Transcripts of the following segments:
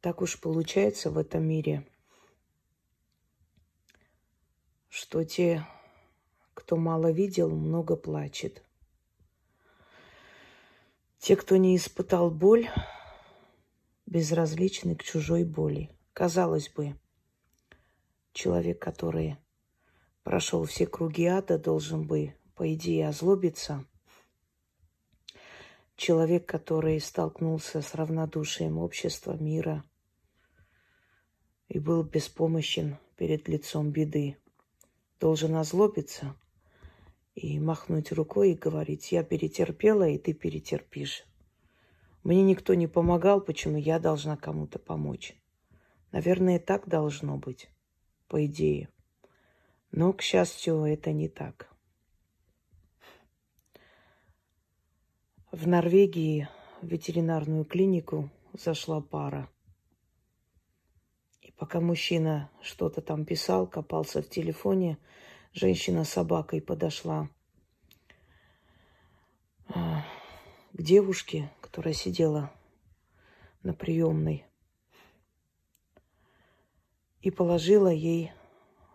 Так уж получается в этом мире, что те, кто мало видел, много плачет. Те, кто не испытал боль, безразличны к чужой боли. Казалось бы, человек, который прошел все круги ада, должен бы, по идее, озлобиться. Человек, который столкнулся с равнодушием общества, мира и был беспомощен перед лицом беды, должен озлобиться и махнуть рукой и говорить, я перетерпела, и ты перетерпишь. Мне никто не помогал, почему я должна кому-то помочь. Наверное, так должно быть, по идее. Но, к счастью, это не так. В Норвегии в ветеринарную клинику зашла пара. Пока мужчина что-то там писал, копался в телефоне, женщина с собакой подошла а, к девушке, которая сидела на приемной, и положила ей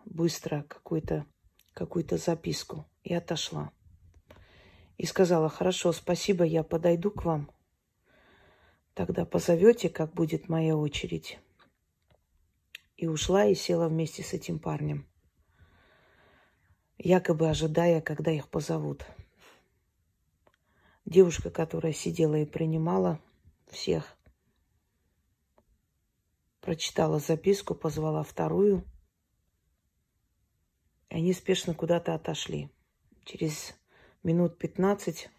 быстро какую-то какую записку и отошла. И сказала, хорошо, спасибо, я подойду к вам. Тогда позовете, как будет моя очередь. И ушла и села вместе с этим парнем якобы ожидая, когда их позовут. Девушка, которая сидела и принимала всех, прочитала записку, позвала вторую. И они спешно куда-то отошли. Через минут пятнадцать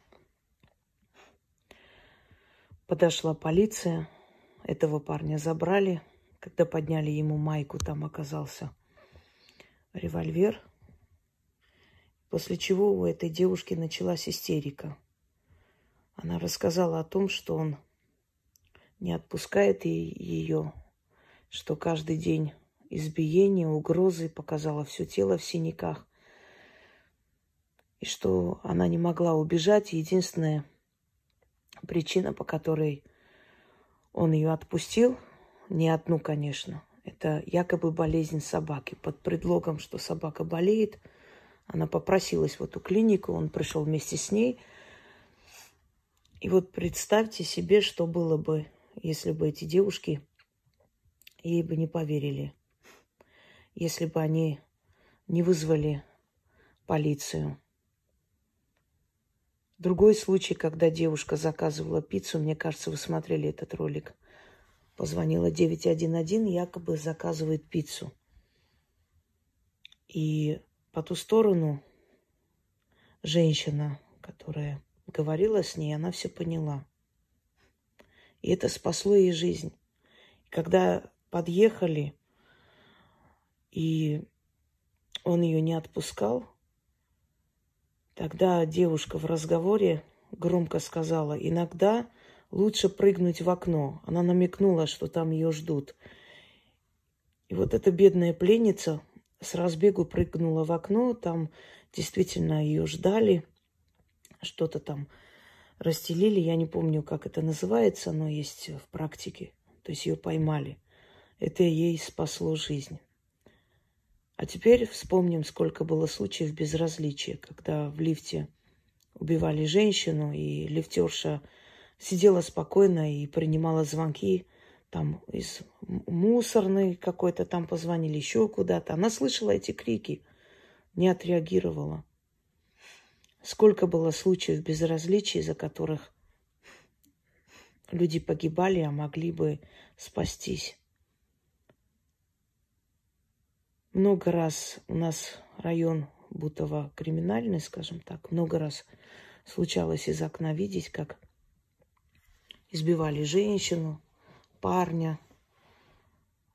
подошла полиция. Этого парня забрали. Когда подняли ему майку, там оказался револьвер – После чего у этой девушки началась истерика. Она рассказала о том, что он не отпускает ее, что каждый день избиения, угрозы, показала все тело в синяках. И что она не могла убежать. Единственная причина, по которой он ее отпустил, не одну, конечно, это якобы болезнь собаки. Под предлогом, что собака болеет – она попросилась в эту клинику, он пришел вместе с ней. И вот представьте себе, что было бы, если бы эти девушки ей бы не поверили, если бы они не вызвали полицию. Другой случай, когда девушка заказывала пиццу, мне кажется, вы смотрели этот ролик. Позвонила 911, якобы заказывает пиццу. И по ту сторону женщина, которая говорила с ней, она все поняла. И это спасло ей жизнь. Когда подъехали, и он ее не отпускал, тогда девушка в разговоре громко сказала, иногда лучше прыгнуть в окно. Она намекнула, что там ее ждут. И вот эта бедная пленница с разбегу прыгнула в окно, там действительно ее ждали, что-то там расстелили, я не помню, как это называется, но есть в практике, то есть ее поймали. Это ей спасло жизнь. А теперь вспомним, сколько было случаев безразличия, когда в лифте убивали женщину, и лифтерша сидела спокойно и принимала звонки там из мусорной какой-то там позвонили, еще куда-то. Она слышала эти крики, не отреагировала. Сколько было случаев безразличия, из-за которых люди погибали, а могли бы спастись. Много раз у нас район Бутова криминальный, скажем так, много раз случалось из окна видеть, как избивали женщину, парня.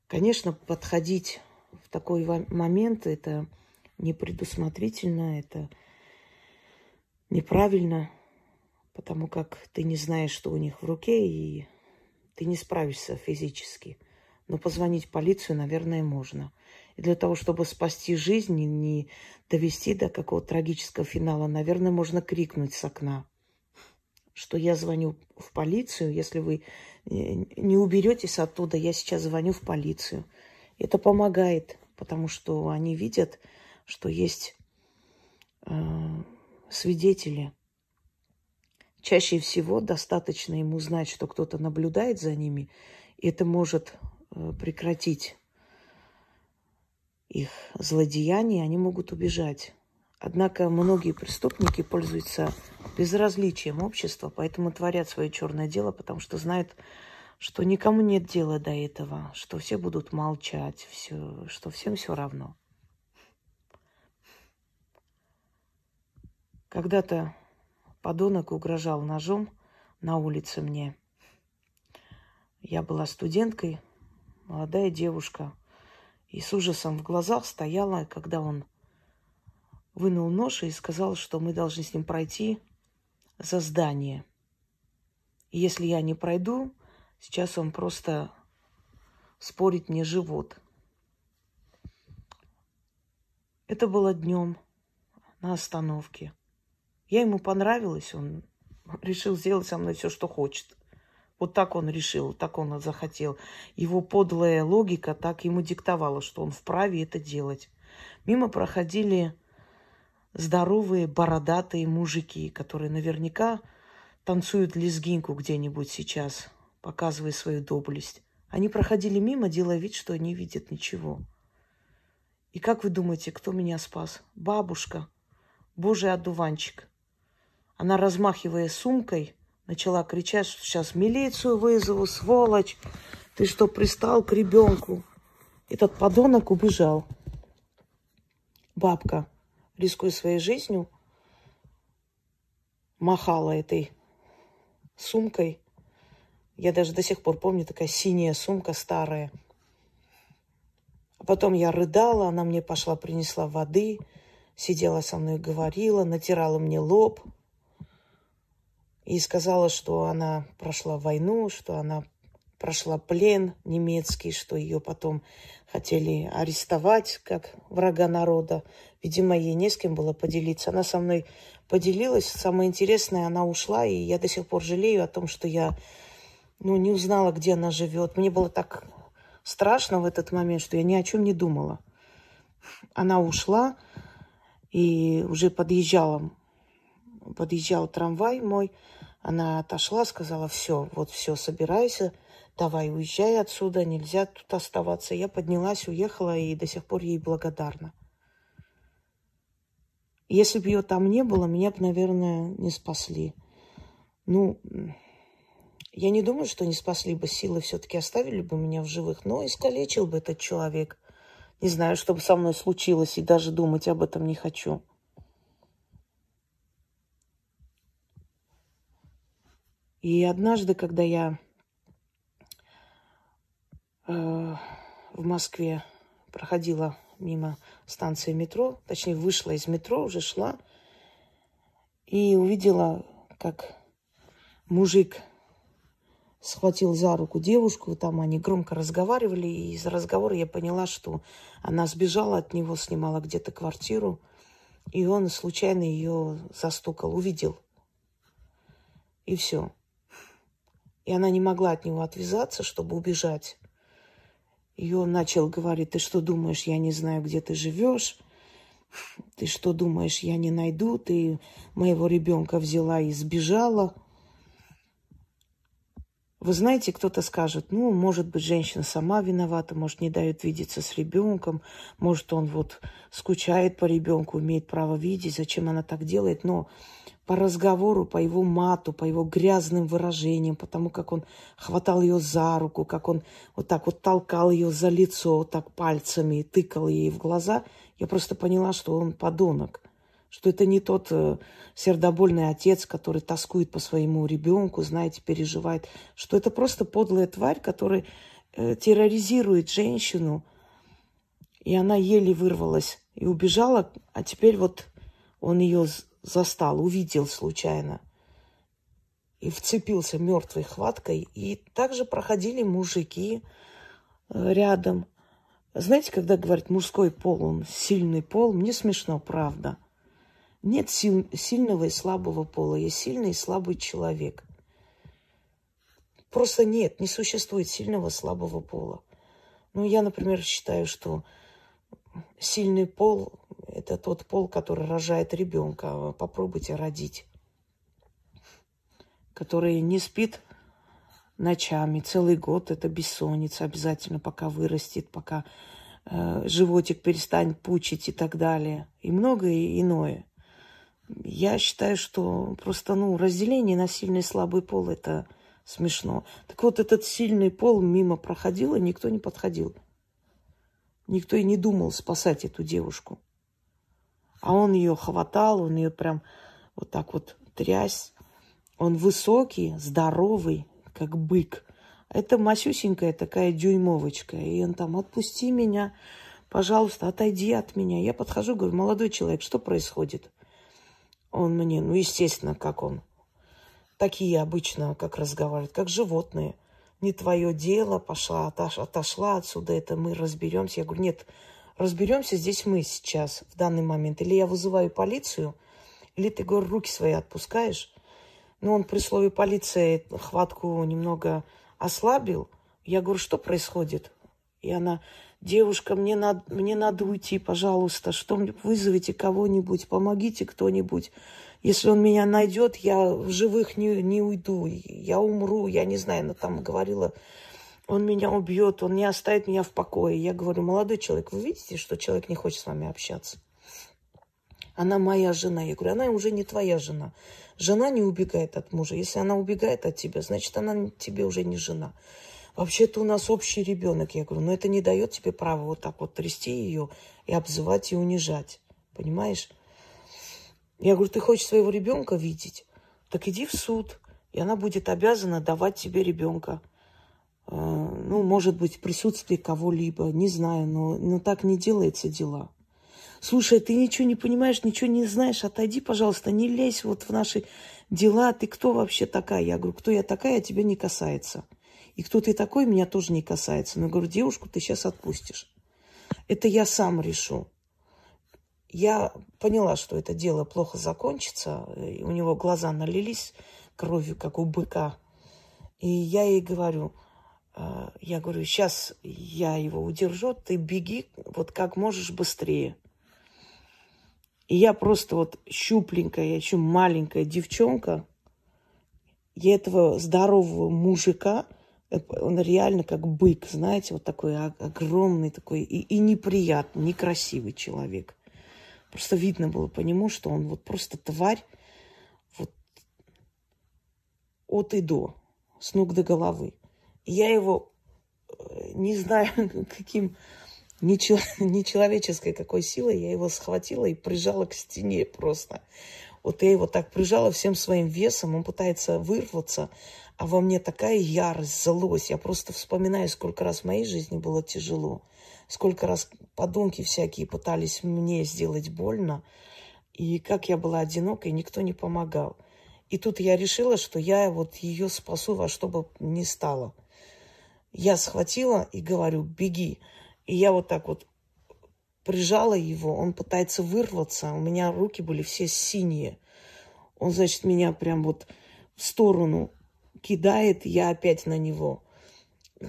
Конечно, подходить в такой момент это непредусмотрительно, это неправильно, потому как ты не знаешь, что у них в руке, и ты не справишься физически. Но позвонить в полицию, наверное, можно. И для того, чтобы спасти жизнь и не довести до какого-то трагического финала, наверное, можно крикнуть с окна. Что я звоню в полицию. Если вы э, не уберетесь оттуда, я сейчас звоню в полицию. Это помогает, потому что они видят, что есть э, свидетели. Чаще всего достаточно ему знать, что кто-то наблюдает за ними, и это может э, прекратить их злодеяния, они могут убежать. Однако многие преступники пользуются безразличием общества, поэтому творят свое черное дело, потому что знают, что никому нет дела до этого, что все будут молчать, все, что всем все равно. Когда-то подонок угрожал ножом на улице мне. Я была студенткой, молодая девушка, и с ужасом в глазах стояла, когда он вынул нож и сказал, что мы должны с ним пройти за здание. И если я не пройду, сейчас он просто спорит мне живот. Это было днем на остановке. Я ему понравилась, он решил сделать со мной все, что хочет. Вот так он решил, так он захотел. Его подлая логика так ему диктовала, что он вправе это делать. Мимо проходили здоровые бородатые мужики, которые наверняка танцуют лезгинку где-нибудь сейчас, показывая свою доблесть. Они проходили мимо, делая вид, что не видят ничего. И как вы думаете, кто меня спас? Бабушка, божий одуванчик. Она, размахивая сумкой, начала кричать, что сейчас милицию вызову, сволочь. Ты что, пристал к ребенку? Этот подонок убежал. Бабка рискуя своей жизнью, махала этой сумкой. Я даже до сих пор помню, такая синяя сумка старая. А потом я рыдала, она мне пошла, принесла воды, сидела со мной, говорила, натирала мне лоб. И сказала, что она прошла войну, что она прошла плен немецкий, что ее потом хотели арестовать как врага народа. Видимо, ей не с кем было поделиться. Она со мной поделилась. Самое интересное, она ушла, и я до сих пор жалею о том, что я ну, не узнала, где она живет. Мне было так страшно в этот момент, что я ни о чем не думала. Она ушла, и уже подъезжала, подъезжал трамвай мой. Она отошла, сказала, все, вот все, собирайся, давай, уезжай отсюда, нельзя тут оставаться. Я поднялась, уехала и до сих пор ей благодарна. Если бы ее там не было, меня бы, наверное, не спасли. Ну, я не думаю, что не спасли бы силы, все-таки оставили бы меня в живых, но искалечил бы этот человек. Не знаю, что бы со мной случилось, и даже думать об этом не хочу. И однажды, когда я Э, в Москве проходила мимо станции метро, точнее вышла из метро, уже шла, и увидела, как мужик схватил за руку девушку, там они громко разговаривали, и из разговора я поняла, что она сбежала от него, снимала где-то квартиру, и он случайно ее застукал, увидел. И все. И она не могла от него отвязаться, чтобы убежать. И он начал говорить, ты что думаешь, я не знаю, где ты живешь? Ты что думаешь, я не найду? Ты моего ребенка взяла и сбежала. Вы знаете, кто-то скажет, ну, может быть, женщина сама виновата, может, не дает видеться с ребенком, может, он вот скучает по ребенку, имеет право видеть, зачем она так делает. Но по разговору, по его мату, по его грязным выражениям, потому как он хватал ее за руку, как он вот так вот толкал ее за лицо, вот так пальцами и тыкал ей в глаза, я просто поняла, что он подонок, что это не тот э, сердобольный отец, который тоскует по своему ребенку, знаете, переживает, что это просто подлая тварь, которая э, терроризирует женщину, и она еле вырвалась и убежала, а теперь вот он ее застал, увидел случайно и вцепился мертвой хваткой. И также проходили мужики э, рядом. Знаете, когда говорят мужской пол, он сильный пол, мне смешно, правда. Нет сил, сильного и слабого пола, есть сильный и слабый человек. Просто нет, не существует сильного и слабого пола. Ну, я, например, считаю, что сильный пол – это тот пол, который рожает ребенка. Попробуйте родить. Который не спит ночами, целый год. Это бессонница обязательно, пока вырастет, пока э, животик перестанет пучить и так далее. И многое иное. Я считаю, что просто ну, разделение на сильный и слабый пол – это смешно. Так вот, этот сильный пол мимо проходил, и никто не подходил. Никто и не думал спасать эту девушку. А он ее хватал, он ее прям вот так вот тряс. Он высокий, здоровый, как бык. Это масюсенькая такая дюймовочка. И он там, отпусти меня, пожалуйста, отойди от меня. Я подхожу, говорю, молодой человек, что происходит? Он мне, ну, естественно, как он. Такие обычно, как разговаривают, как животные не твое дело, пошла, отош, отошла отсюда, это мы разберемся. Я говорю, нет, разберемся здесь мы сейчас, в данный момент. Или я вызываю полицию, или ты, говорю, руки свои отпускаешь. Но ну, он при слове полиция хватку немного ослабил. Я говорю, что происходит? И она, девушка, мне надо, мне надо уйти, пожалуйста, что вызовите кого-нибудь, помогите кто-нибудь. Если он меня найдет, я в живых не, не уйду, я умру, я не знаю, она там говорила, он меня убьет, он не оставит меня в покое. Я говорю, молодой человек, вы видите, что человек не хочет с вами общаться? Она моя жена. Я говорю, она уже не твоя жена. Жена не убегает от мужа. Если она убегает от тебя, значит, она тебе уже не жена. Вообще-то у нас общий ребенок. Я говорю, но это не дает тебе права вот так вот трясти ее и обзывать и унижать. Понимаешь? Я говорю, ты хочешь своего ребенка видеть? Так иди в суд, и она будет обязана давать тебе ребенка. Э, ну, может быть, в присутствии кого-либо, не знаю, но, но так не делается дела. Слушай, ты ничего не понимаешь, ничего не знаешь, отойди, пожалуйста, не лезь вот в наши дела. Ты кто вообще такая? Я говорю, кто я такая, тебя не касается. И кто ты такой, меня тоже не касается. Но я говорю, девушку ты сейчас отпустишь. Это я сам решу я поняла, что это дело плохо закончится. И у него глаза налились кровью, как у быка. И я ей говорю, э, я говорю, сейчас я его удержу, ты беги вот как можешь быстрее. И я просто вот щупленькая, я еще маленькая девчонка, я этого здорового мужика, э, он реально как бык, знаете, вот такой огромный такой и, и неприятный, некрасивый человек – Просто видно было по нему, что он вот просто тварь вот от и до, с ног до головы. Я его, э, не знаю, каким нечеловеческой какой силой, я его схватила и прижала к стене просто. Вот я его так прижала всем своим весом, он пытается вырваться, а во мне такая ярость, злость. Я просто вспоминаю, сколько раз в моей жизни было тяжело. Сколько раз подонки всякие пытались мне сделать больно. И как я была одинокой, никто не помогал. И тут я решила, что я вот ее спасу во что бы ни стало. Я схватила и говорю, беги. И я вот так вот прижала его, он пытается вырваться, у меня руки были все синие. Он, значит, меня прям вот в сторону кидает, я опять на него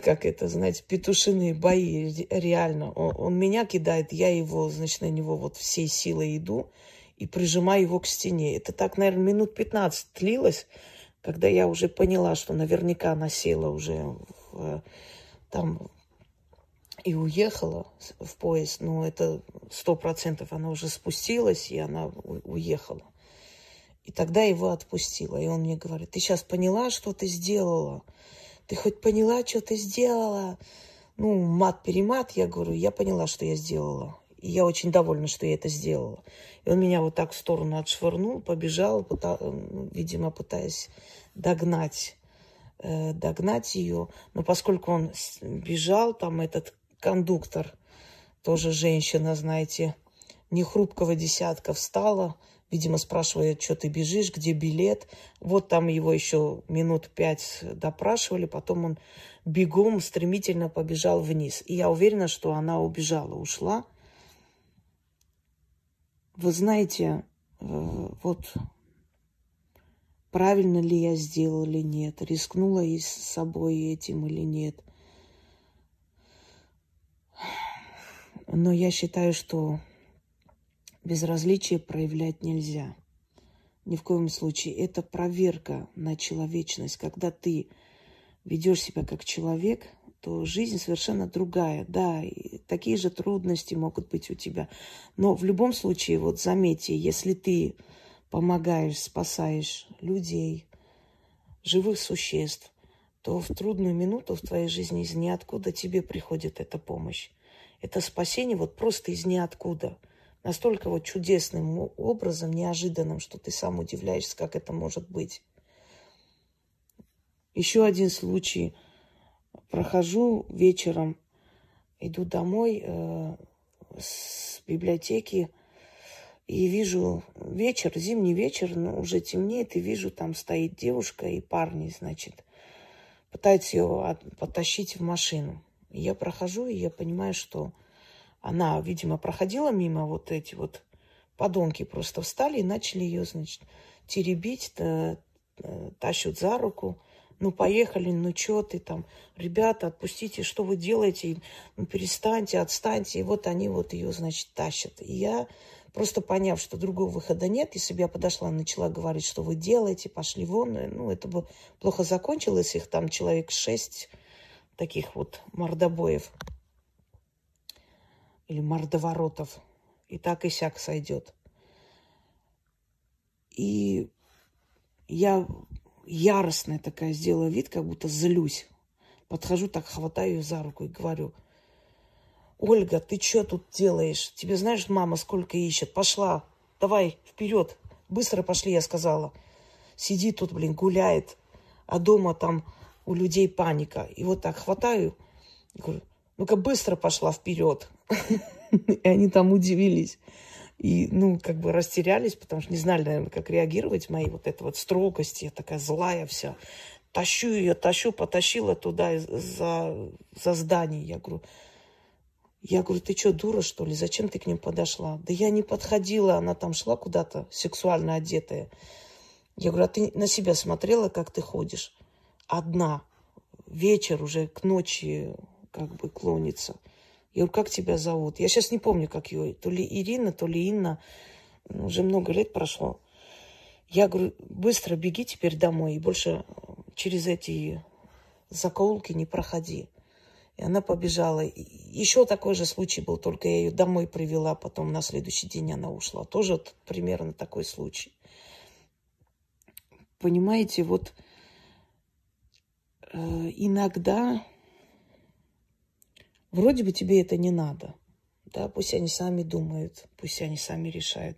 как это, знаете, петушиные бои, реально. Он, он меня кидает, я его, значит, на него вот всей силой иду и прижимаю его к стене. Это так, наверное, минут 15 тлилось, когда я уже поняла, что наверняка она села уже в, там и уехала в поезд. Но это сто процентов она уже спустилась, и она уехала. И тогда его отпустила. И он мне говорит, ты сейчас поняла, что ты сделала? Ты хоть поняла, что ты сделала? Ну, мат-перемат, я говорю, я поняла, что я сделала. И я очень довольна, что я это сделала. И он меня вот так в сторону отшвырнул, побежал, пыта, видимо, пытаясь догнать, э, догнать ее. Но поскольку он бежал, там этот кондуктор, тоже женщина, знаете, не хрупкого десятка, встала, Видимо, спрашивает, что ты бежишь, где билет. Вот там его еще минут пять допрашивали, потом он бегом стремительно побежал вниз. И я уверена, что она убежала, ушла. Вы знаете, вот правильно ли я сделала или нет, рискнула и с собой этим или нет. Но я считаю, что безразличие проявлять нельзя. Ни в коем случае. Это проверка на человечность. Когда ты ведешь себя как человек, то жизнь совершенно другая. Да, такие же трудности могут быть у тебя. Но в любом случае, вот заметьте, если ты помогаешь, спасаешь людей, живых существ, то в трудную минуту в твоей жизни из ниоткуда тебе приходит эта помощь. Это спасение вот просто из ниоткуда. Настолько вот чудесным образом, неожиданным, что ты сам удивляешься, как это может быть. Еще один случай. Прохожу вечером, иду домой э, с библиотеки и вижу вечер, зимний вечер, но уже темнеет, и вижу, там стоит девушка и парни, значит, пытаются ее потащить в машину. Я прохожу, и я понимаю, что она, видимо, проходила мимо вот эти вот подонки просто встали и начали ее, значит, теребить, э, тащут за руку. Ну, поехали, ну, что ты там, ребята, отпустите, что вы делаете, ну, перестаньте, отстаньте. И вот они вот ее, значит, тащат. И я, просто поняв, что другого выхода нет, если бы я подошла, начала говорить, что вы делаете, пошли вон, ну, это бы плохо закончилось, их там человек шесть, таких вот мордобоев или мордоворотов. И так и сяк сойдет. И я яростная такая сделала вид, как будто злюсь. Подхожу, так хватаю ее за руку и говорю, Ольга, ты что тут делаешь? Тебе знаешь, мама сколько ищет? Пошла, давай, вперед. Быстро пошли, я сказала. Сиди тут, блин, гуляет. А дома там у людей паника. И вот так хватаю и говорю, ну-ка быстро пошла вперед. И они там удивились. И, ну, как бы растерялись, потому что не знали, наверное, как реагировать. Мои вот это вот строгости, я такая злая вся. Тащу ее, тащу, потащила туда за, за здание. Я говорю, я говорю, ты что, дура, что ли? Зачем ты к ним подошла? Да я не подходила, она там шла куда-то, сексуально одетая. Я говорю, а ты на себя смотрела, как ты ходишь? Одна. Вечер уже к ночи как бы клонится. Я говорю, как тебя зовут? Я сейчас не помню, как ее. То ли Ирина, то ли Инна. Ну, уже много лет прошло. Я говорю, быстро беги теперь домой и больше через эти закоулки не проходи. И она побежала. Еще такой же случай был, только я ее домой привела, потом на следующий день она ушла. Тоже примерно такой случай. Понимаете, вот э, иногда Вроде бы тебе это не надо. Да, пусть они сами думают, пусть они сами решают.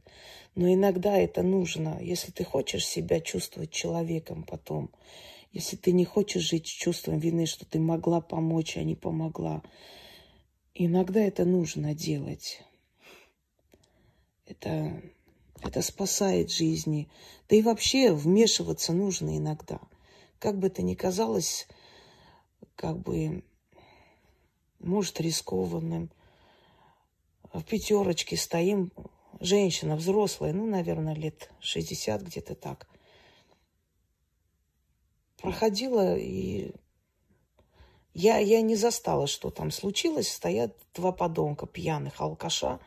Но иногда это нужно, если ты хочешь себя чувствовать человеком потом, если ты не хочешь жить с чувством вины, что ты могла помочь, а не помогла. Иногда это нужно делать. Это, это спасает жизни. Да и вообще вмешиваться нужно иногда. Как бы это ни казалось, как бы может, рискованным. В пятерочке стоим, женщина взрослая, ну, наверное, лет 60, где-то так. Проходила и я, я не застала, что там случилось. Стоят два подонка пьяных алкаша.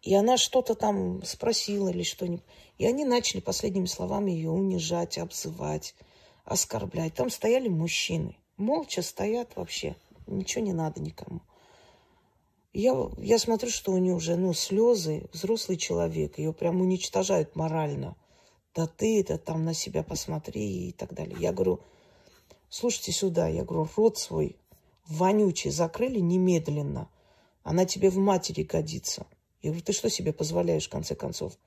И она что-то там спросила или что-нибудь. И они начали последними словами ее унижать, обзывать, оскорблять. Там стояли мужчины. Молча стоят вообще. Ничего не надо никому. Я, я смотрю, что у нее уже, ну, слезы, взрослый человек, ее прям уничтожают морально. Да ты это там на себя посмотри и так далее. Я говорю, слушайте сюда, я говорю, рот свой вонючий закрыли немедленно. Она тебе в матери годится. Я говорю, ты что себе позволяешь, в конце концов?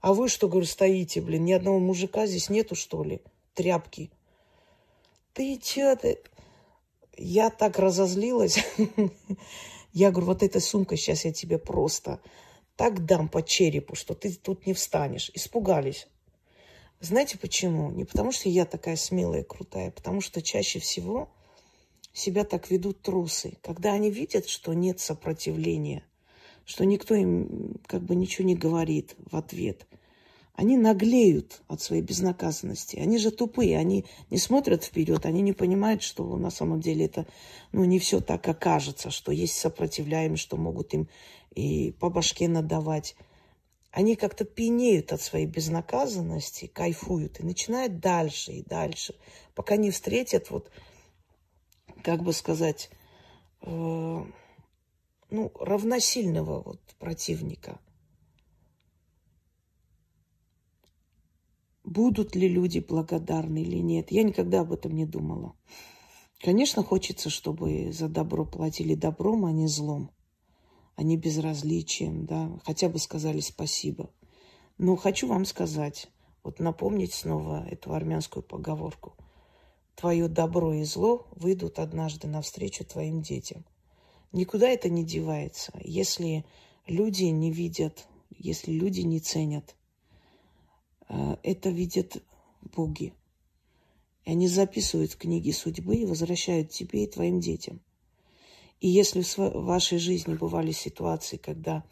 А вы что, говорю, стоите, блин, ни одного мужика здесь нету, что ли? Тряпки. Ты че ты? Я так разозлилась. Я говорю, вот эта сумка сейчас я тебе просто так дам по черепу, что ты тут не встанешь. Испугались. Знаете почему? Не потому, что я такая смелая и крутая, а потому что чаще всего себя так ведут трусы. Когда они видят, что нет сопротивления, что никто им как бы ничего не говорит в ответ. Они наглеют от своей безнаказанности. Они же тупые, они не смотрят вперед, они не понимают, что на самом деле это ну, не все так, как кажется, что есть сопротивляемые, что могут им и по башке надавать. Они как-то пьянеют от своей безнаказанности, кайфуют и начинают дальше и дальше, пока не встретят вот, как бы сказать, э, ну, равносильного вот противника. Будут ли люди благодарны или нет, я никогда об этом не думала. Конечно, хочется, чтобы за добро платили добром, а не злом, а не безразличием, да, хотя бы сказали спасибо. Но хочу вам сказать, вот напомнить снова эту армянскую поговорку. Твое добро и зло выйдут однажды навстречу твоим детям. Никуда это не девается. Если люди не видят, если люди не ценят, это видят боги. И они записывают книги судьбы и возвращают тебе и твоим детям. И если в вашей жизни бывали ситуации, когда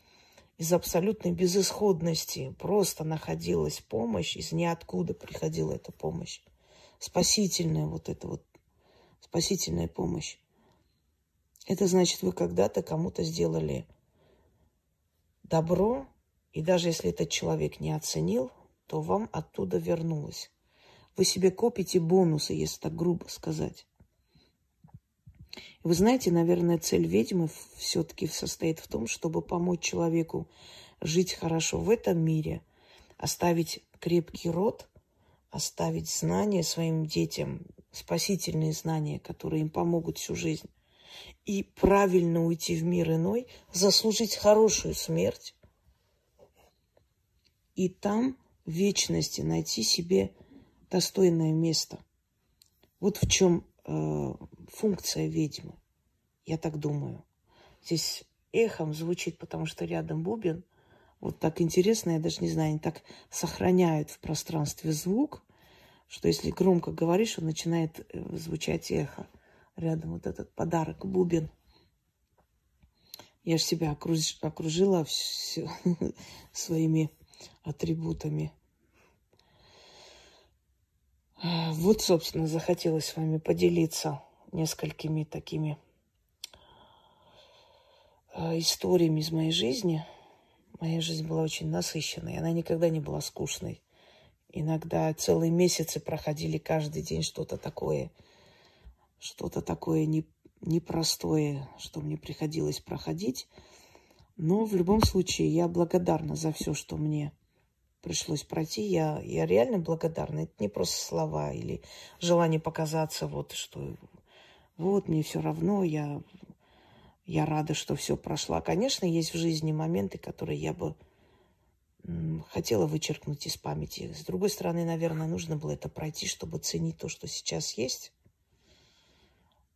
из абсолютной безысходности просто находилась помощь, из ниоткуда приходила эта помощь, спасительная вот эта вот спасительная помощь, это значит, вы когда-то кому-то сделали добро, и даже если этот человек не оценил, то вам оттуда вернулось. Вы себе копите бонусы, если так грубо сказать. Вы знаете, наверное, цель ведьмы все-таки состоит в том, чтобы помочь человеку жить хорошо в этом мире, оставить крепкий род, оставить знания своим детям, спасительные знания, которые им помогут всю жизнь и правильно уйти в мир иной, заслужить хорошую смерть и там вечности найти себе достойное место. Вот в чем э, функция ведьмы, я так думаю. Здесь эхом звучит, потому что рядом бубен. Вот так интересно, я даже не знаю, они так сохраняют в пространстве звук, что если громко говоришь, он начинает э, звучать эхо рядом вот этот подарок, бубен. Я же себя окруж... окружила все... своими атрибутами. Вот, собственно, захотелось с вами поделиться несколькими такими э, историями из моей жизни. Моя жизнь была очень насыщенной, она никогда не была скучной. Иногда целые месяцы проходили каждый день что-то такое – что-то такое не, непростое, что мне приходилось проходить. Но в любом случае я благодарна за все, что мне пришлось пройти. Я, я реально благодарна. Это не просто слова или желание показаться, вот что вот мне все равно, я, я рада, что все прошло. Конечно, есть в жизни моменты, которые я бы хотела вычеркнуть из памяти. С другой стороны, наверное, нужно было это пройти, чтобы ценить то, что сейчас есть.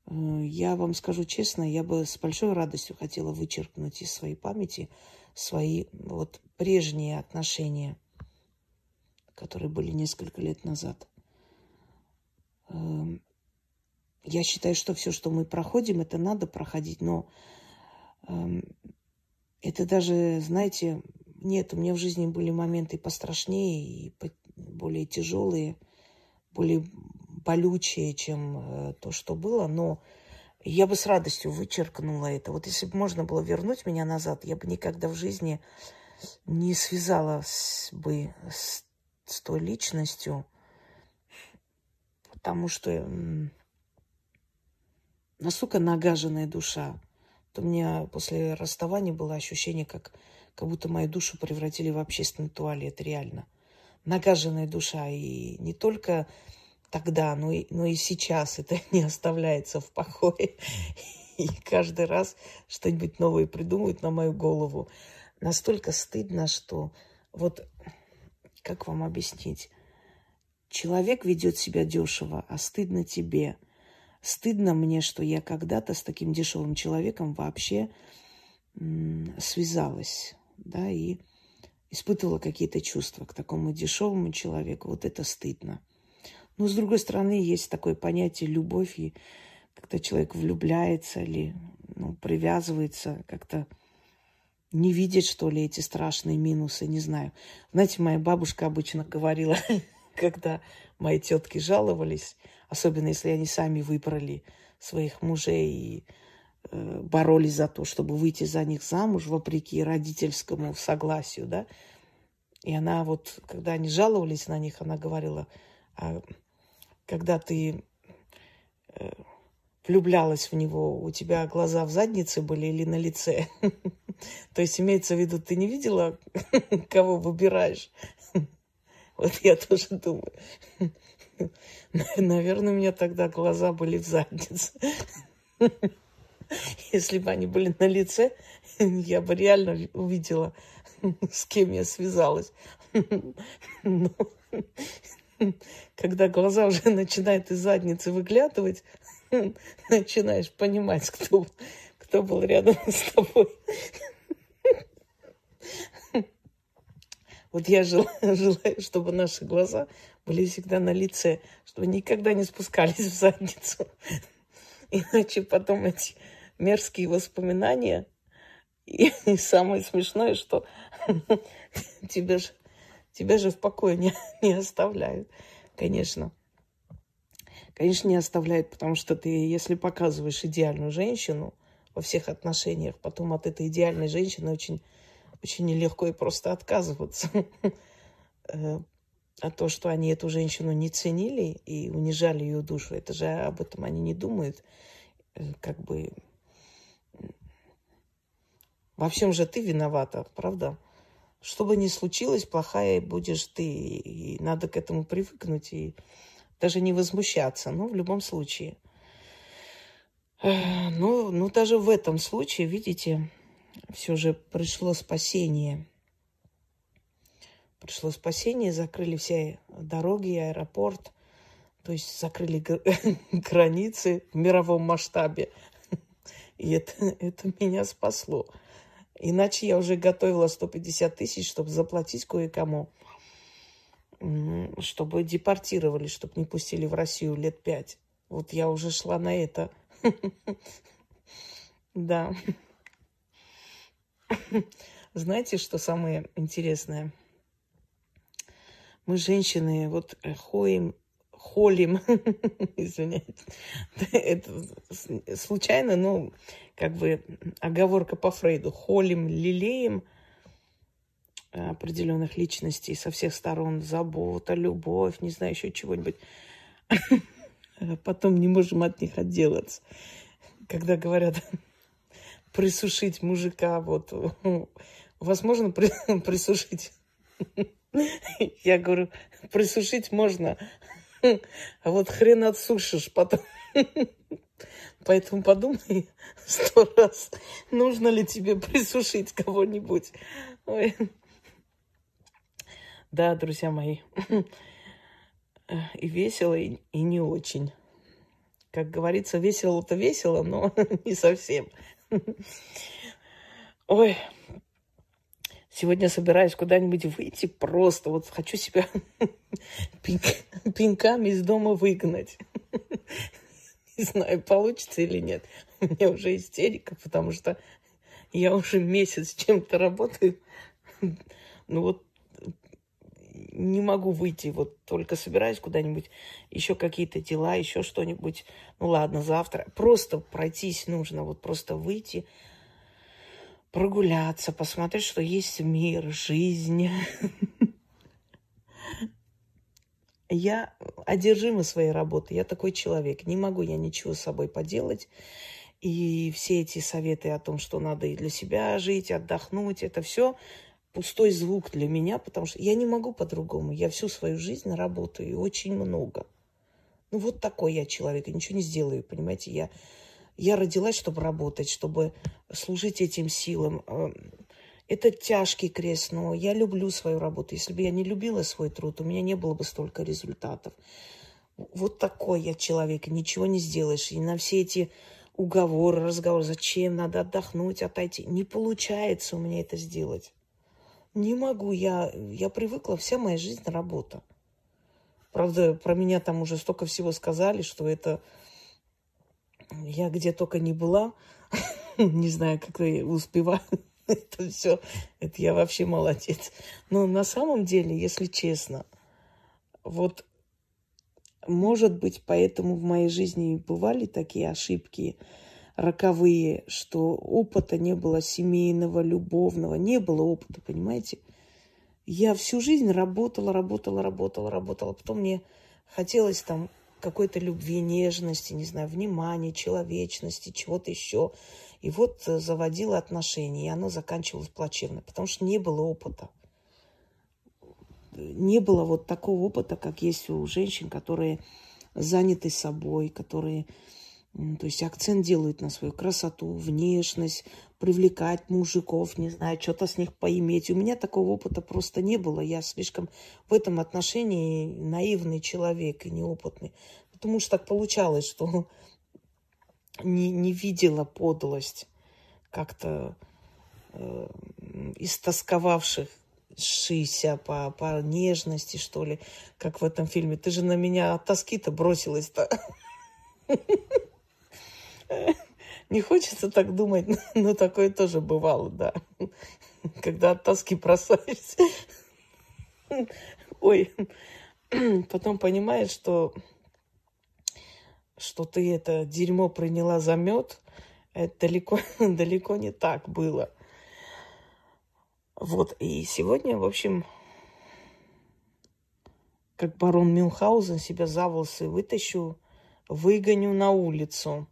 Э, я вам скажу честно, я бы с большой радостью хотела вычеркнуть из своей памяти свои вот прежние отношения, которые были несколько лет назад. Эм, я считаю, что все, что мы проходим, это надо проходить, но эм, это даже, знаете, нет, у меня в жизни были моменты пострашнее и более тяжелые, более болючее, чем э, то, что было, но я бы с радостью вычеркнула это. Вот если бы можно было вернуть меня назад, я бы никогда в жизни не связалась бы с, с той личностью, потому что настолько нагаженная душа. То у меня после расставания было ощущение, как, как будто мою душу превратили в общественный туалет, реально. Нагаженная душа. И не только тогда, но и, но и сейчас это не оставляется в покое. И каждый раз что-нибудь новое придумывают на мою голову. Настолько стыдно, что вот как вам объяснить? Человек ведет себя дешево, а стыдно тебе. Стыдно мне, что я когда-то с таким дешевым человеком вообще связалась, да, и испытывала какие-то чувства к такому дешевому человеку. Вот это стыдно. Но, с другой стороны, есть такое понятие любовь, и когда человек влюбляется или ну, привязывается, как-то не видеть, что ли, эти страшные минусы, не знаю. Знаете, моя бабушка обычно говорила, когда мои тетки жаловались, особенно если они сами выбрали своих мужей и э, боролись за то, чтобы выйти за них замуж, вопреки родительскому согласию, да. И она вот, когда они жаловались на них, она говорила, а когда ты э, влюблялась в него, у тебя глаза в заднице были или на лице? То есть имеется в виду, ты не видела, кого выбираешь? Вот я тоже думаю. Наверное, у меня тогда глаза были в заднице. Если бы они были на лице, я бы реально увидела, с кем я связалась. Когда глаза уже начинают из задницы выглядывать, начинаешь понимать, кто, кто был рядом с тобой. Вот я желаю, желаю, чтобы наши глаза были всегда на лице, чтобы никогда не спускались в задницу. Иначе потом эти мерзкие воспоминания. И, самое смешное, что тебя же, тебя же в покое не, не оставляют, конечно. Конечно, не оставляют, потому что ты, если показываешь идеальную женщину во всех отношениях, потом от этой идеальной женщины очень, очень нелегко и просто отказываться. Э, а то, что они эту женщину не ценили и унижали ее душу, это же об этом они не думают. Э, как бы во всем же ты виновата, правда? Что бы ни случилось, плохая будешь ты. И надо к этому привыкнуть и даже не возмущаться. Но в любом случае. Ну, ну, даже в этом случае, видите, все же пришло спасение. Пришло спасение, закрыли все дороги, аэропорт. То есть закрыли границы в мировом масштабе. И это, это меня спасло. Иначе я уже готовила 150 тысяч, чтобы заплатить кое-кому, чтобы депортировали, чтобы не пустили в Россию лет пять. Вот я уже шла на это. Да. Знаете, что самое интересное? Мы, женщины, вот э, ходим холим, извиняюсь, это случайно, но как бы оговорка по Фрейду, холим, лелеем определенных личностей со всех сторон, забота, любовь, не знаю, еще чего-нибудь. Потом не можем от них отделаться. Когда говорят присушить мужика, вот, возможно, присушить. Я говорю, присушить можно, а вот хрен отсушишь потом. Поэтому подумай сто раз, нужно ли тебе присушить кого-нибудь. Да, друзья мои, и весело, и не очень. Как говорится, весело-то весело, но не совсем. Ой, Сегодня собираюсь куда-нибудь выйти просто. Вот хочу себя пинками из дома выгнать. Не знаю, получится или нет. У меня уже истерика, потому что я уже месяц чем-то работаю. Ну вот не могу выйти, вот только собираюсь куда-нибудь, еще какие-то дела, еще что-нибудь. Ну ладно, завтра. Просто пройтись нужно, вот просто выйти, прогуляться, посмотреть, что есть мир, жизнь. Я одержима своей работой, я такой человек. Не могу я ничего с собой поделать. И все эти советы о том, что надо и для себя жить, отдохнуть, это все пустой звук для меня, потому что я не могу по-другому. Я всю свою жизнь работаю, и очень много. Ну, вот такой я человек, я ничего не сделаю, понимаете. Я я родилась, чтобы работать, чтобы служить этим силам. Э, это тяжкий крест, но я люблю свою работу. Если бы я не любила свой труд, у меня не было бы столько результатов. Вот такой я человек, ничего не сделаешь. И на все эти уговоры, разговоры, зачем надо отдохнуть, отойти, не получается у меня это сделать. Не могу, я, я привыкла, вся моя жизнь работа. Правда, про меня там уже столько всего сказали, что это я где только не была, не знаю, как я успеваю это все, это я вообще молодец. Но на самом деле, если честно, вот может быть, поэтому в моей жизни бывали такие ошибки роковые, что опыта не было семейного, любовного, не было опыта, понимаете? Я всю жизнь работала, работала, работала, работала. Потом мне хотелось там какой-то любви, нежности, не знаю, внимания, человечности, чего-то еще. И вот э, заводила отношения, и оно заканчивалось плачевно, потому что не было опыта. Не было вот такого опыта, как есть у женщин, которые заняты собой, которые то есть акцент делают на свою красоту, внешность, привлекать мужиков, не знаю, что-то с них поиметь. У меня такого опыта просто не было. Я слишком в этом отношении наивный человек и неопытный. Потому что так получалось, что не, не видела подлость как-то э, истосковавших шися по, по нежности, что ли, как в этом фильме. Ты же на меня от тоски-то бросилась-то. Не хочется так думать, но такое тоже бывало, да. Когда от тоски бросаешься. Ой, потом понимаешь, что, что ты это дерьмо приняла за мед, это далеко, далеко не так было. Вот, и сегодня, в общем, как барон Мюнхгаузен себя за волосы вытащу, выгоню на улицу.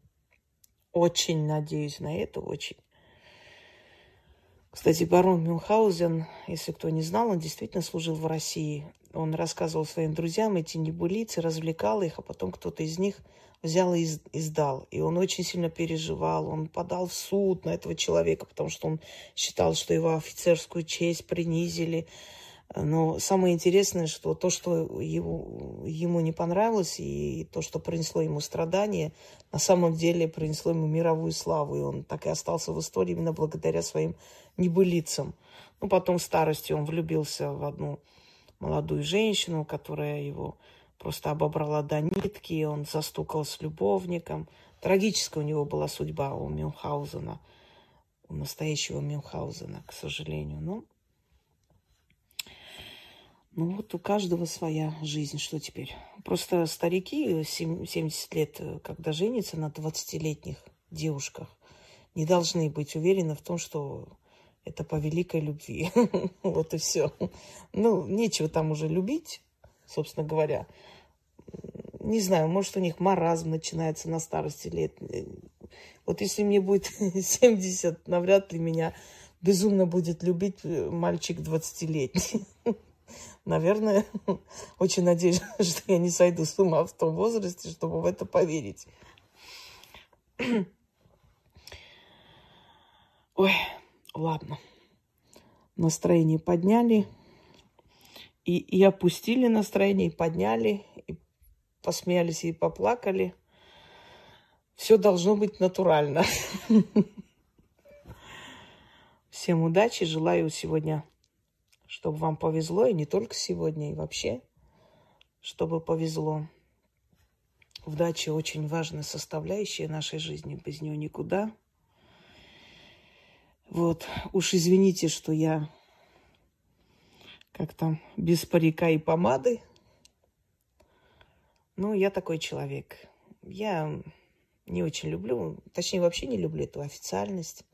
Очень надеюсь на это, очень. Кстати, барон Мюнхгаузен, если кто не знал, он действительно служил в России. Он рассказывал своим друзьям эти небылицы, развлекал их, а потом кто-то из них взял и издал. И он очень сильно переживал. Он подал в суд на этого человека, потому что он считал, что его офицерскую честь принизили. Но самое интересное, что то, что его, ему не понравилось, и то, что принесло ему страдания, на самом деле принесло ему мировую славу. И он так и остался в истории именно благодаря своим небылицам. Ну, потом в старости он влюбился в одну молодую женщину, которая его просто обобрала до нитки, он застукал с любовником. Трагическая у него была судьба у Мюнхгаузена, у настоящего Мюнхгаузена, к сожалению. Ну, ну вот у каждого своя жизнь, что теперь. Просто старики 70 лет, когда женятся на 20-летних девушках, не должны быть уверены в том, что это по великой любви. вот и все. Ну, нечего там уже любить, собственно говоря не знаю, может, у них маразм начинается на старости лет. Вот если мне будет 70, навряд ли меня безумно будет любить мальчик 20-летний. Наверное, очень надеюсь, что я не сойду с ума в том возрасте, чтобы в это поверить. Ой, ладно. Настроение подняли. И, и опустили настроение, и подняли, и посмеялись, и поплакали. Все должно быть натурально. Всем удачи, желаю сегодня, чтобы вам повезло, и не только сегодня, и вообще, чтобы повезло. Удача очень важная составляющая нашей жизни, без нее никуда. Вот, уж извините, что я как там, без парика и помады. Ну, я такой человек. Я не очень люблю, точнее, вообще не люблю эту официальность.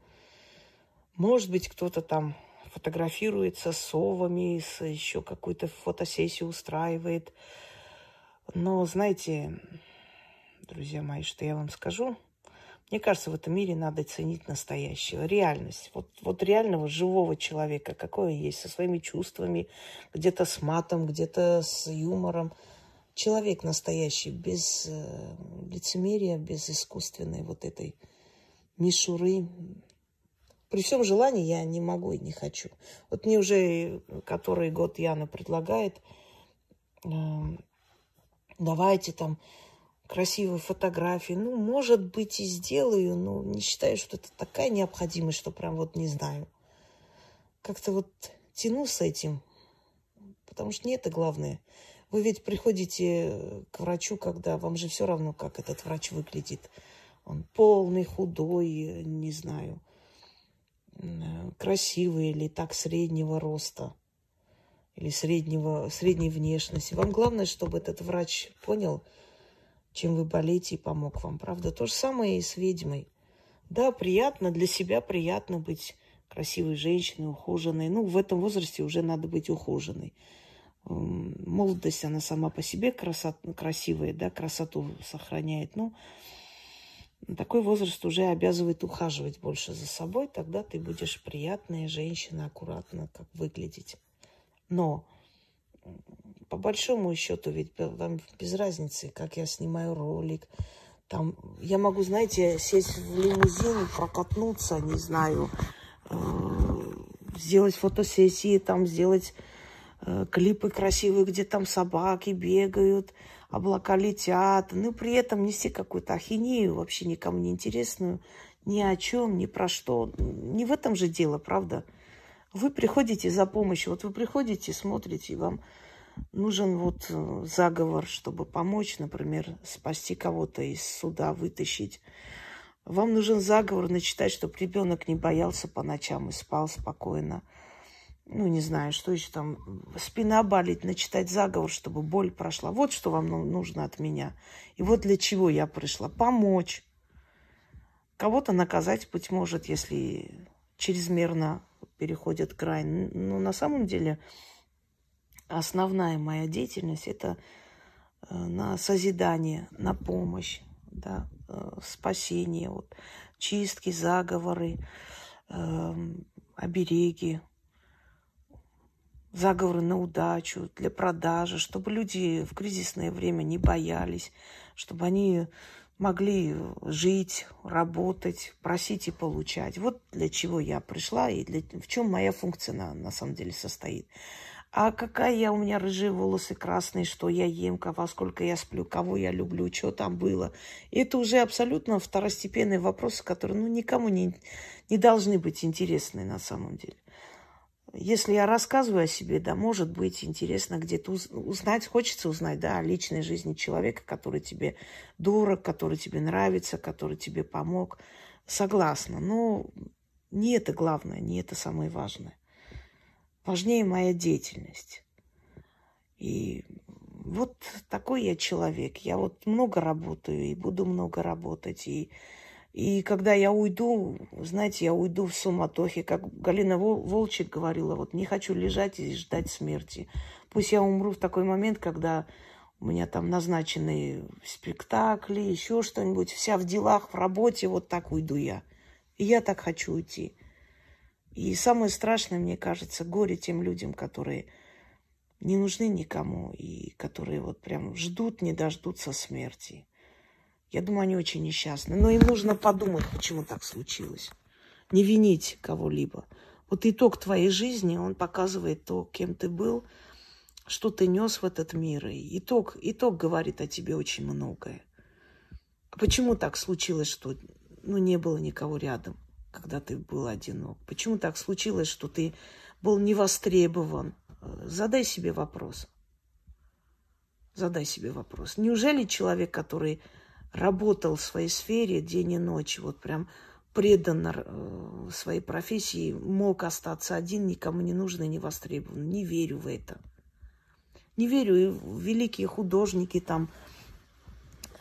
Может быть, кто-то там фотографируется с совами, с еще какую-то фотосессию устраивает. Но, знаете, друзья мои, что я вам скажу – мне кажется, в этом мире надо ценить настоящего, реальность. Вот, вот реального живого человека, какой он есть, со своими чувствами, где-то с матом, где-то с юмором. Человек настоящий, без э, лицемерия, без искусственной вот этой мишуры. При всем желании я не могу и не хочу. Вот мне уже который год Яна предлагает, э, давайте там красивые фотографии. Ну, может быть, и сделаю, но не считаю, что это такая необходимость, что прям вот не знаю. Как-то вот тяну с этим, потому что не это главное. Вы ведь приходите к врачу, когда вам же все равно, как этот врач выглядит. Он полный, худой, не знаю. Красивые или так среднего роста или среднего, средней внешности. Вам главное, чтобы этот врач понял, чем вы болеете и помог вам. Правда, то же самое и с ведьмой. Да, приятно, для себя приятно быть красивой женщиной, ухоженной. Ну, в этом возрасте уже надо быть ухоженной. Молодость, она сама по себе красот, красивая, да, красоту сохраняет. Ну, такой возраст уже обязывает ухаживать больше за собой, тогда ты будешь приятная женщина, аккуратно как выглядеть. Но по большому счету, ведь вам без разницы, как я снимаю ролик. Там я могу, знаете, сесть в лимузин, прокатнуться, не знаю, э, сделать фотосессии, там сделать э, клипы красивые, где там собаки бегают, облака летят, но при этом нести какую-то ахинею, вообще никому не интересную, ни о чем, ни про что. Не в этом же дело, правда? Вы приходите за помощью. Вот вы приходите, смотрите, и вам нужен вот э, заговор, чтобы помочь, например, спасти кого-то из суда, вытащить. Вам нужен заговор начитать, чтобы ребенок не боялся по ночам и спал спокойно. Ну, не знаю, что еще там. Спина болит, начитать заговор, чтобы боль прошла. Вот что вам ну, нужно от меня. И вот для чего я пришла. Помочь. Кого-то наказать, быть может, если чрезмерно переходят край. Но на самом деле основная моя деятельность это э, на созидание, на помощь, да, э, спасение, вот, чистки, заговоры, э, обереги, заговоры на удачу, для продажи, чтобы люди в кризисное время не боялись, чтобы они могли жить, работать, просить и получать. Вот для чего я пришла и для, в чем моя функция на, на самом деле состоит. А какая я, у меня рыжие волосы красные, что я ем, во сколько я сплю, кого я люблю, что там было. Это уже абсолютно второстепенные вопросы, которые ну, никому не, не должны быть интересны на самом деле. Если я рассказываю о себе, да, может быть интересно где-то узнать, хочется узнать, да, о личной жизни человека, который тебе дорог, который тебе нравится, который тебе помог. Согласна, но не это главное, не это самое важное. Важнее моя деятельность. И вот такой я человек. Я вот много работаю и буду много работать. И и когда я уйду, знаете, я уйду в суматохе, как Галина Волчек говорила, вот не хочу лежать и ждать смерти. Пусть я умру в такой момент, когда у меня там назначены спектакли, еще что-нибудь, вся в делах, в работе, вот так уйду я. И я так хочу уйти. И самое страшное, мне кажется, горе тем людям, которые не нужны никому и которые вот прям ждут, не дождутся смерти. Я думаю, они очень несчастны. Но им нужно подумать, почему так случилось. Не винить кого-либо. Вот итог твоей жизни, он показывает то, кем ты был, что ты нес в этот мир. И итог, итог говорит о тебе очень многое. Почему так случилось, что ну, не было никого рядом, когда ты был одинок? Почему так случилось, что ты был не востребован? Задай себе вопрос. Задай себе вопрос. Неужели человек, который работал в своей сфере день и ночь, вот прям предан э, своей профессии, мог остаться один, никому не нужный, не востребован. Не верю в это. Не верю и великие художники, там,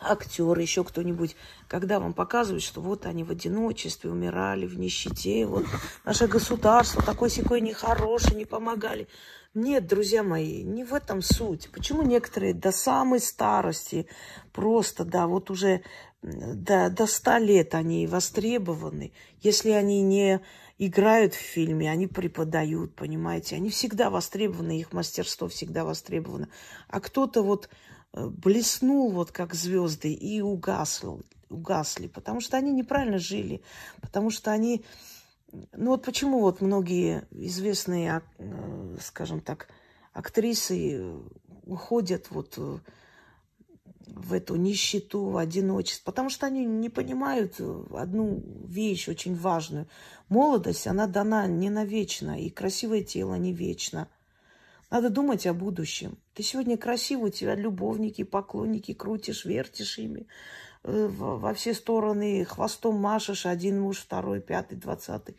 актеры, еще кто-нибудь, когда вам показывают, что вот они в одиночестве умирали, в нищете, вот наше государство такой секой нехороший, не помогали. Нет, друзья мои, не в этом суть. Почему некоторые до самой старости просто, да, вот уже до, до 100 лет они востребованы, если они не играют в фильме, они преподают, понимаете, они всегда востребованы, их мастерство всегда востребовано. А кто-то вот блеснул вот как звезды и угасли, угасли, потому что они неправильно жили, потому что они ну вот почему вот многие известные, э, скажем так, актрисы уходят вот э, в эту нищету, в одиночество, потому что они не понимают э, одну вещь очень важную. Молодость, она дана не навечно, и красивое тело не вечно. Надо думать о будущем. Ты сегодня красивый, у тебя любовники, поклонники, крутишь, вертишь ими. Э, во все стороны хвостом машешь, один муж, второй, пятый, двадцатый.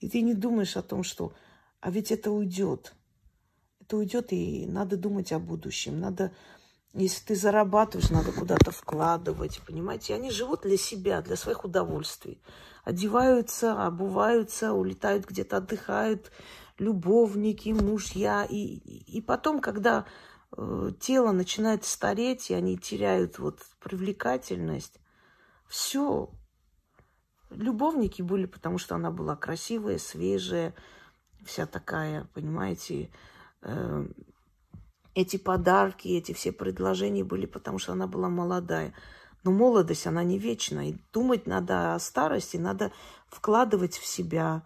И ты не думаешь о том, что а ведь это уйдет. Это уйдет, и надо думать о будущем. Надо, если ты зарабатываешь, надо куда-то вкладывать, понимаете? Они живут для себя, для своих удовольствий. Одеваются, обуваются, улетают где-то, отдыхают, любовники, мужья. И, и потом, когда э, тело начинает стареть, и они теряют вот привлекательность, все. Любовники были, потому что она была красивая, свежая, вся такая, понимаете, э, эти подарки, эти все предложения были, потому что она была молодая. Но молодость, она не вечна. И думать надо о старости, надо вкладывать в себя.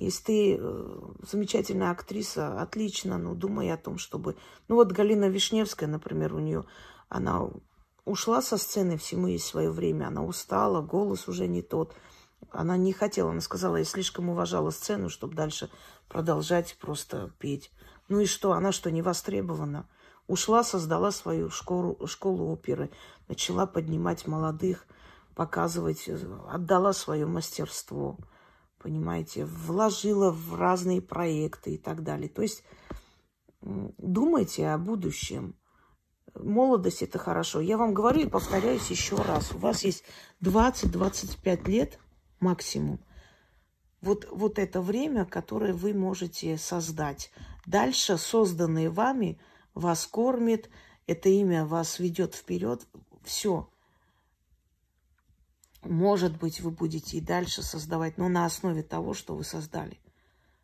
Если ты э, замечательная актриса, отлично, но думай о том, чтобы... Ну вот Галина Вишневская, например, у нее, она ушла со сцены, всему есть свое время, она устала, голос уже не тот. Она не хотела, она сказала, я слишком уважала сцену, чтобы дальше продолжать просто петь. Ну и что, она что, не востребована? Ушла, создала свою школу, школу оперы, начала поднимать молодых, показывать, отдала свое мастерство, понимаете, вложила в разные проекты и так далее. То есть думайте о будущем. Молодость – это хорошо. Я вам говорю и повторяюсь еще раз. У вас есть 20-25 лет максимум вот, вот это время, которое вы можете создать. Дальше созданные вами вас кормит, это имя вас ведет вперед. Все. Может быть, вы будете и дальше создавать, но на основе того, что вы создали.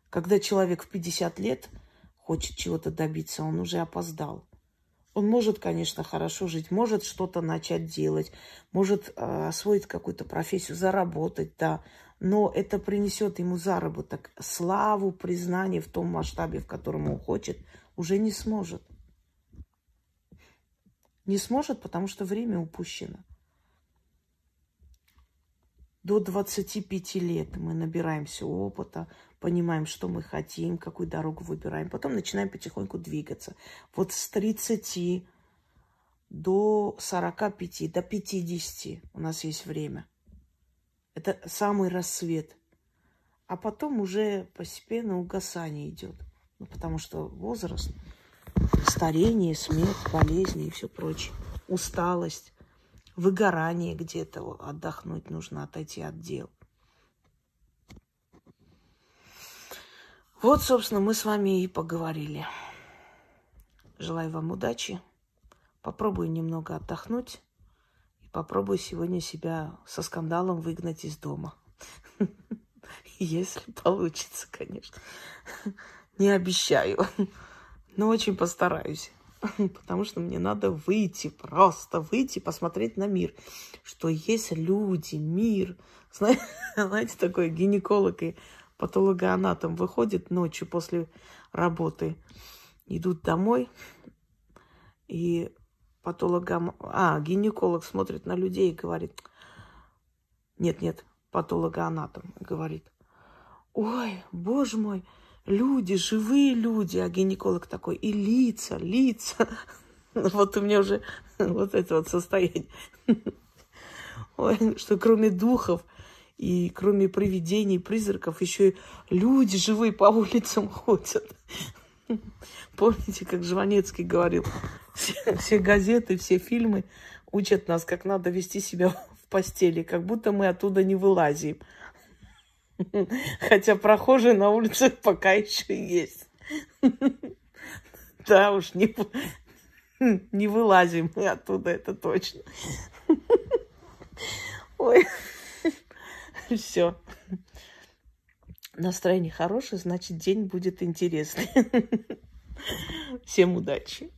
Когда человек в 50 лет хочет чего-то добиться, он уже опоздал. Он может, конечно, хорошо жить, может что-то начать делать, может э, освоить какую-то профессию, заработать, да, но это принесет ему заработок, славу, признание в том масштабе, в котором он хочет, уже не сможет. Не сможет, потому что время упущено. До 25 лет мы набираемся опыта, понимаем, что мы хотим, какую дорогу выбираем. Потом начинаем потихоньку двигаться. Вот с 30 до 45, до 50 у нас есть время – это самый рассвет. А потом уже постепенно угасание идет. Ну, потому что возраст, старение, смерть, болезни и все прочее. Усталость, выгорание где-то, отдохнуть нужно, отойти от дел. Вот, собственно, мы с вами и поговорили. Желаю вам удачи. Попробую немного отдохнуть. Попробую сегодня себя со скандалом выгнать из дома. Если получится, конечно. Не обещаю. Но очень постараюсь. Потому что мне надо выйти, просто выйти, посмотреть на мир. Что есть люди, мир. Знаете, такой гинеколог и патологоанатом выходит ночью после работы, идут домой, и патологом... А, гинеколог смотрит на людей и говорит... Нет, нет, патологоанатом говорит. Ой, боже мой, люди, живые люди. А гинеколог такой, и лица, лица. Вот у меня уже вот это вот состояние. Ой, что кроме духов и кроме привидений, призраков, еще и люди живые по улицам ходят. Помните, как Жванецкий говорил, все, все газеты, все фильмы учат нас, как надо вести себя в постели, как будто мы оттуда не вылазим. Хотя прохожие на улицах пока еще есть. Да уж, не, не вылазим мы оттуда, это точно. Ой, все. Настроение хорошее, значит, день будет интересный. Всем удачи!